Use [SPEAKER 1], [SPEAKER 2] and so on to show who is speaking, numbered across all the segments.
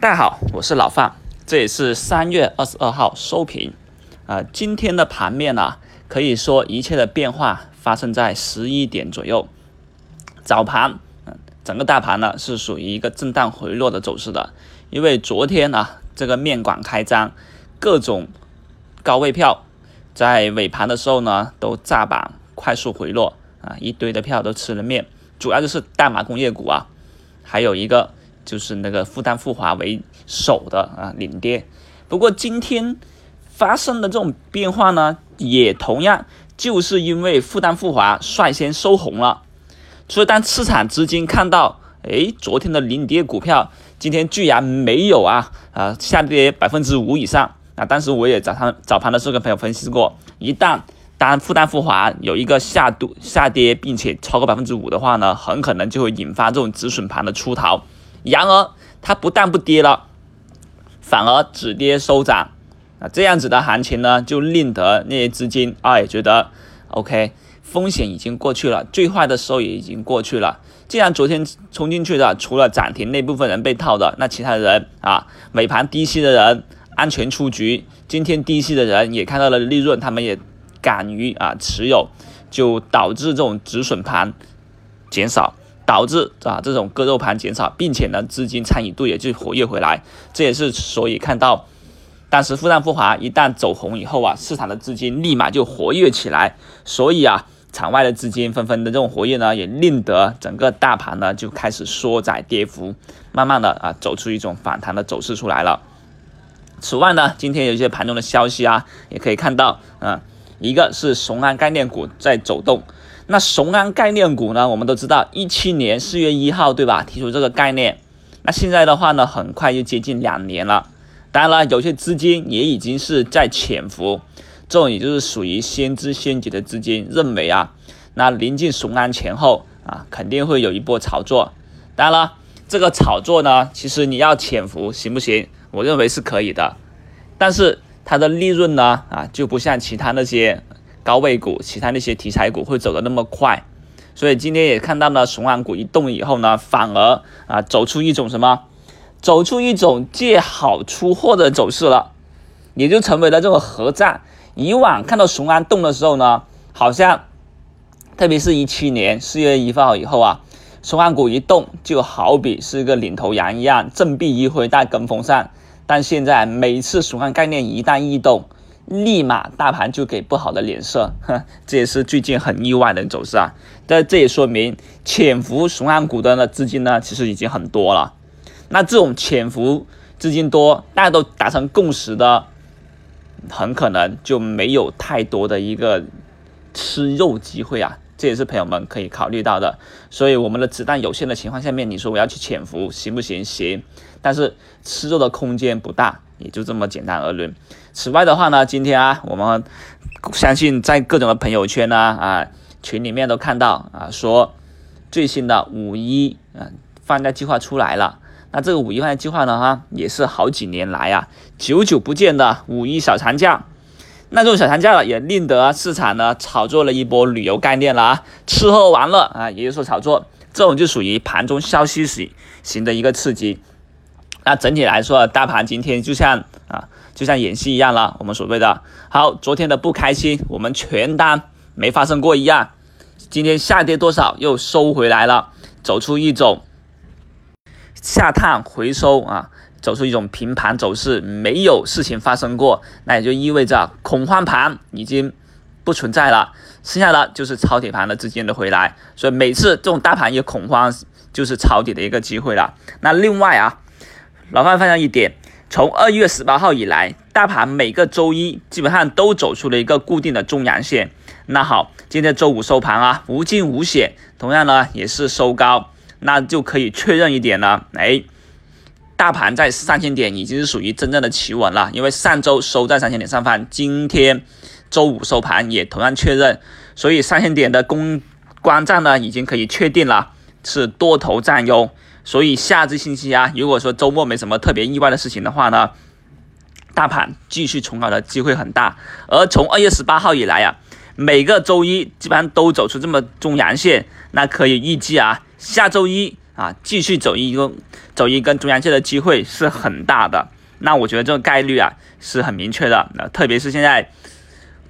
[SPEAKER 1] 大家好，我是老范，这也是三月二十二号收评。啊，今天的盘面呢，可以说一切的变化发生在十一点左右。早盘，嗯，整个大盘呢是属于一个震荡回落的走势的，因为昨天呢这个面馆开张，各种高位票在尾盘的时候呢都炸板快速回落啊，一堆的票都吃了面，主要就是大马工业股啊，还有一个。就是那个复旦复华为首的啊领跌，不过今天发生的这种变化呢，也同样就是因为复旦复华率先收红了，所以当市场资金看到，哎，昨天的领跌股票今天居然没有啊啊下跌百分之五以上啊，当时我也早上早盘的时候跟朋友分析过，一旦当复旦复华有一个下度下跌并且超过百分之五的话呢，很可能就会引发这种止损盘的出逃。然而，它不但不跌了，反而止跌收涨，啊，这样子的行情呢，就令得那些资金啊也觉得，OK，风险已经过去了，最坏的时候也已经过去了。既然昨天冲进去的，除了涨停那部分人被套的，那其他人啊，尾盘低吸的人安全出局，今天低吸的人也看到了利润，他们也敢于啊持有，就导致这种止损盘减少。导致啊这种割肉盘减少，并且呢资金参与度也就活跃回来，这也是所以看到当时复旦复华一旦走红以后啊，市场的资金立马就活跃起来，所以啊场外的资金纷纷的这种活跃呢，也令得整个大盘呢就开始缩窄跌幅，慢慢的啊走出一种反弹的走势出来了。此外呢，今天有一些盘中的消息啊，也可以看到，嗯，一个是雄安概念股在走动。那雄安概念股呢？我们都知道，一七年四月一号，对吧？提出这个概念。那现在的话呢，很快就接近两年了。当然了，有些资金也已经是在潜伏，这种也就是属于先知先觉的资金，认为啊，那临近雄安前后啊，肯定会有一波炒作。当然了，这个炒作呢，其实你要潜伏行不行？我认为是可以的，但是它的利润呢，啊，就不像其他那些。高位股，其他那些题材股会走的那么快，所以今天也看到呢，雄安股一动以后呢，反而啊走出一种什么，走出一种借好出货的走势了，也就成为了这种合战。以往看到雄安动的时候呢，好像特别是一七年四月一号以后啊，雄安股一动就好比是一个领头羊一样，振臂一挥带跟风上。但现在每次雄安概念一旦异动，立马大盘就给不好的脸色，哼，这也是最近很意外的走势啊。但这也说明潜伏雄安股的呢资金呢，其实已经很多了。那这种潜伏资金多，大家都达成共识的，很可能就没有太多的一个吃肉机会啊。这也是朋友们可以考虑到的。所以我们的子弹有限的情况下面，你说我要去潜伏行不行？行，但是吃肉的空间不大。也就这么简单而论。此外的话呢，今天啊，我们相信在各种的朋友圈呢啊群里面都看到啊说最新的五一啊放假计划出来了。那这个五一放假计划呢哈，也是好几年来啊久久不见的五一小长假。那这种小长假了，也令得市场呢炒作了一波旅游概念了啊，吃喝玩乐啊，也有所炒作。这种就属于盘中消息型型的一个刺激。那整体来说，大盘今天就像啊，就像演戏一样了。我们所谓的好，昨天的不开心，我们全当没发生过一样。今天下跌多少又收回来了，走出一种下探回收啊，走出一种平盘走势，没有事情发生过，那也就意味着恐慌盘已经不存在了，剩下的就是抄底盘的资金的回来。所以每次这种大盘一恐慌，就是抄底的一个机会了。那另外啊。老范分享一点，从二月十八号以来，大盘每个周一基本上都走出了一个固定的中阳线。那好，今天周五收盘啊，无惊无险，同样呢也是收高，那就可以确认一点了。哎，大盘在三千点已经是属于真正的企稳了，因为上周收在三千点上方，今天周五收盘也同样确认，所以三千点的攻关战呢已经可以确定了，是多头占优。所以下至星期啊，如果说周末没什么特别意外的事情的话呢，大盘继续冲高的机会很大。而从二月十八号以来啊，每个周一基本上都走出这么中阳线，那可以预计啊，下周一啊，继续走一个走一根中阳线的机会是很大的。那我觉得这个概率啊是很明确的。那特别是现在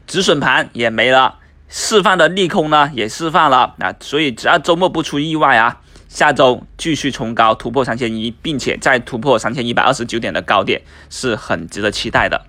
[SPEAKER 1] 止损盘也没了，释放的利空呢也释放了啊，所以只要周末不出意外啊，下周继续冲高突破三千一，并且再突破三千一百二十九点的高点是很值得期待的。